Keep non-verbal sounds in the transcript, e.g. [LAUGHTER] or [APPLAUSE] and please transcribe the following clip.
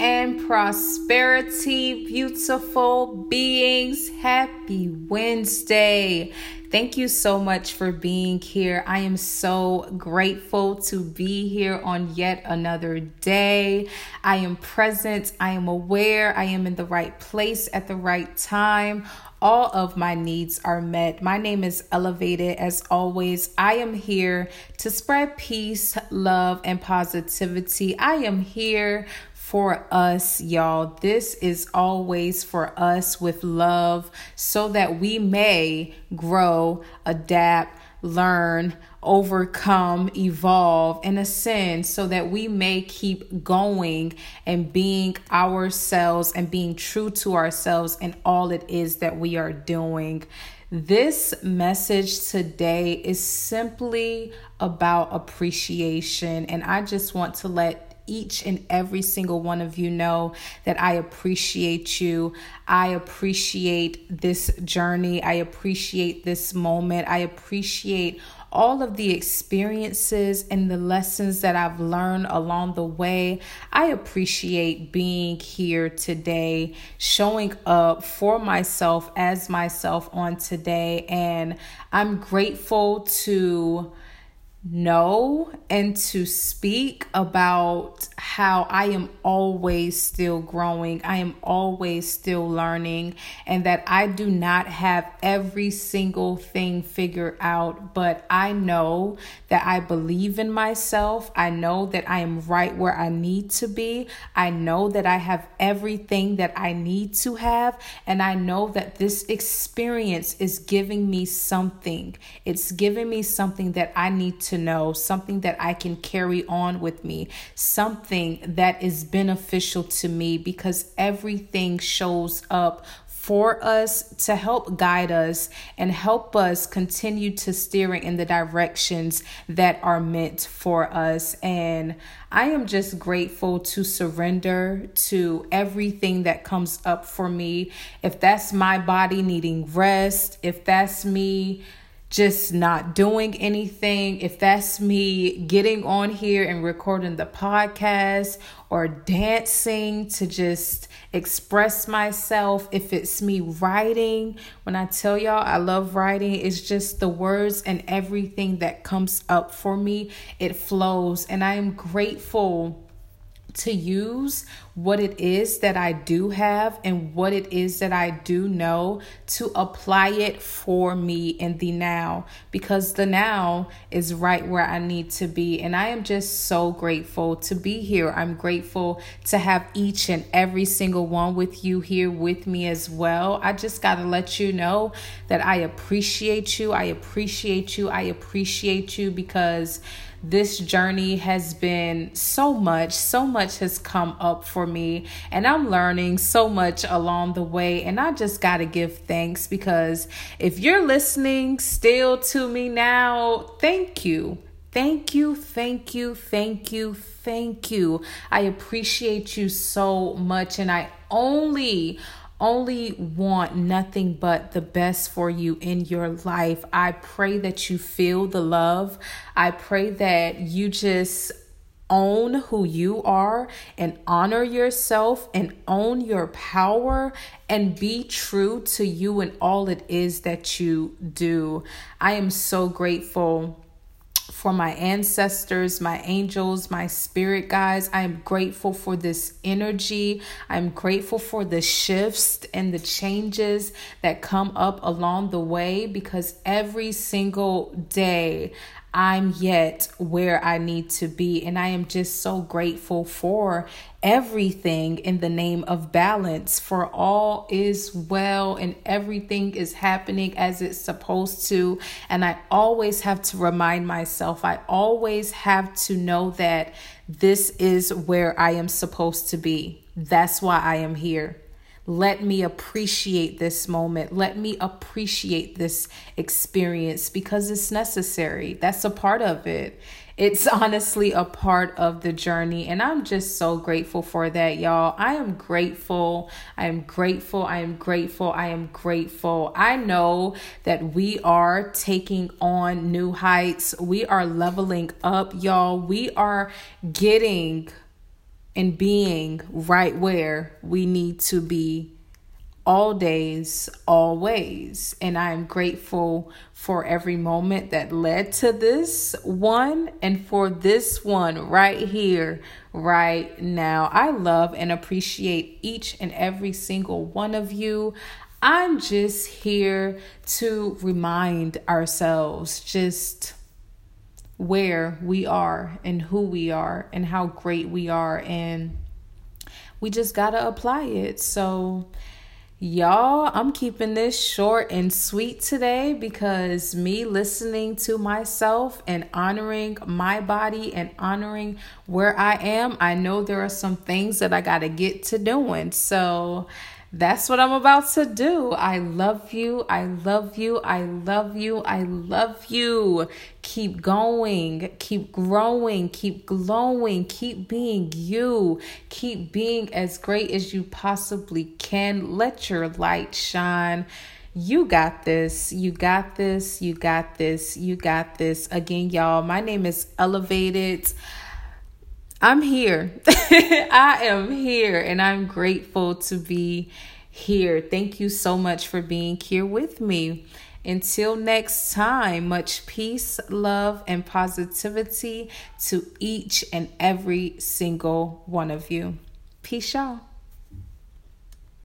and prosperity, beautiful beings. Happy Wednesday. Thank you so much for being here. I am so grateful to be here on yet another day. I am present, I am aware, I am in the right place at the right time all of my needs are met. My name is eLuvated. As always, I am here to spread peace, love, and positivity. I am here for us, y'all. This is always for us with love so that we may grow, adapt, learn, overcome, evolve, and ascend so that we may keep going and being ourselves and being true to ourselves and all it is that we are doing. This message today is simply about appreciation, and I just want to let each and every single one of you know that I appreciate you. I appreciate this journey. I appreciate this moment. I appreciate all of the experiences and the lessons that I've learned along the way. I appreciate being here today, showing up for myself as myself on today. And I'm grateful to know and to speak about how I am always still growing, I am always still learning, and that I do not have every single thing figured out, but I know that I believe in myself. I know that I am right where I need to be. I know that I have everything that I need to have, and I know that this experience is giving me something. It's giving me something that I need to to know, something that I can carry on with me, something that is beneficial to me because everything shows up for us to help guide us and help us continue to steering in the directions that are meant for us. And I am just grateful to surrender to everything that comes up for me. If that's my body needing rest if that's me just not doing anything, if that's me getting on here and recording the podcast or dancing to just express myself, if it's me writing, when I tell y'all I love writing, it's just the words and everything that comes up for me, it flows. And I am grateful to use what it is that I do have and what it is that I do know to apply it for me in the now because the now is right where I need to be. And I am just so grateful to be here. I'm grateful to have each and every single one with you here with me as well. I just got to let you know that I appreciate you. I appreciate you. I appreciate you because this journey has been so much, so much has come up for me, and I'm learning so much along the way. And I just got to give thanks because if you're listening still to me now, thank you. Thank you, thank you, thank you, thank you. I appreciate you so much, and I only only want nothing but the best for you in your life. I pray that you feel the love. I pray that you just own who you are and honor yourself and own your power and be true to you and all it is that you do. I am so grateful for my ancestors, my angels, my spirit guides. I am grateful for this energy. I'm grateful for the shifts and the changes that come up along the way because every single day I'm yet where I need to be. And I am just so grateful for everything in the name of balance, for all is well and everything is happening as it's supposed to. And I always have to remind myself, I always have to know that this is where I am supposed to be. That's why I am here. Let me appreciate this moment. Let me appreciate this experience because it's necessary. That's a part of it. It's [LAUGHS] honestly a part of the journey. And I'm just so grateful for that, y'all. I am grateful. I am grateful. I am grateful. I am grateful. I know that we are taking on new heights. We are leveling up, y'all. We are getting and being right where we need to be all days, always. And I am grateful for every moment that led to this one and for this one right here, right now. I love and appreciate each and every single one of you. I'm just here to remind ourselves just where we are and who we are and how great we are. And we just got to apply it. So, Y'all, I'm keeping this short and sweet today because me listening to myself and honoring my body and honoring where I am, I know there are some things that I got to get to doing. So, that's what I'm about to do. I love you. I love you. I love you. I love you. Keep going. Keep growing. Keep glowing. Keep being you. Keep being as great as you possibly can. Let your light shine. You got this. You got this. You got this. You got this. Again, y'all, my name is eLuvated. I'm here. [LAUGHS] I am here and I'm grateful to be here. Thank you so much for being here with me. Until next time, much peace, love, and positivity to each and every single one of you. Peace, y'all.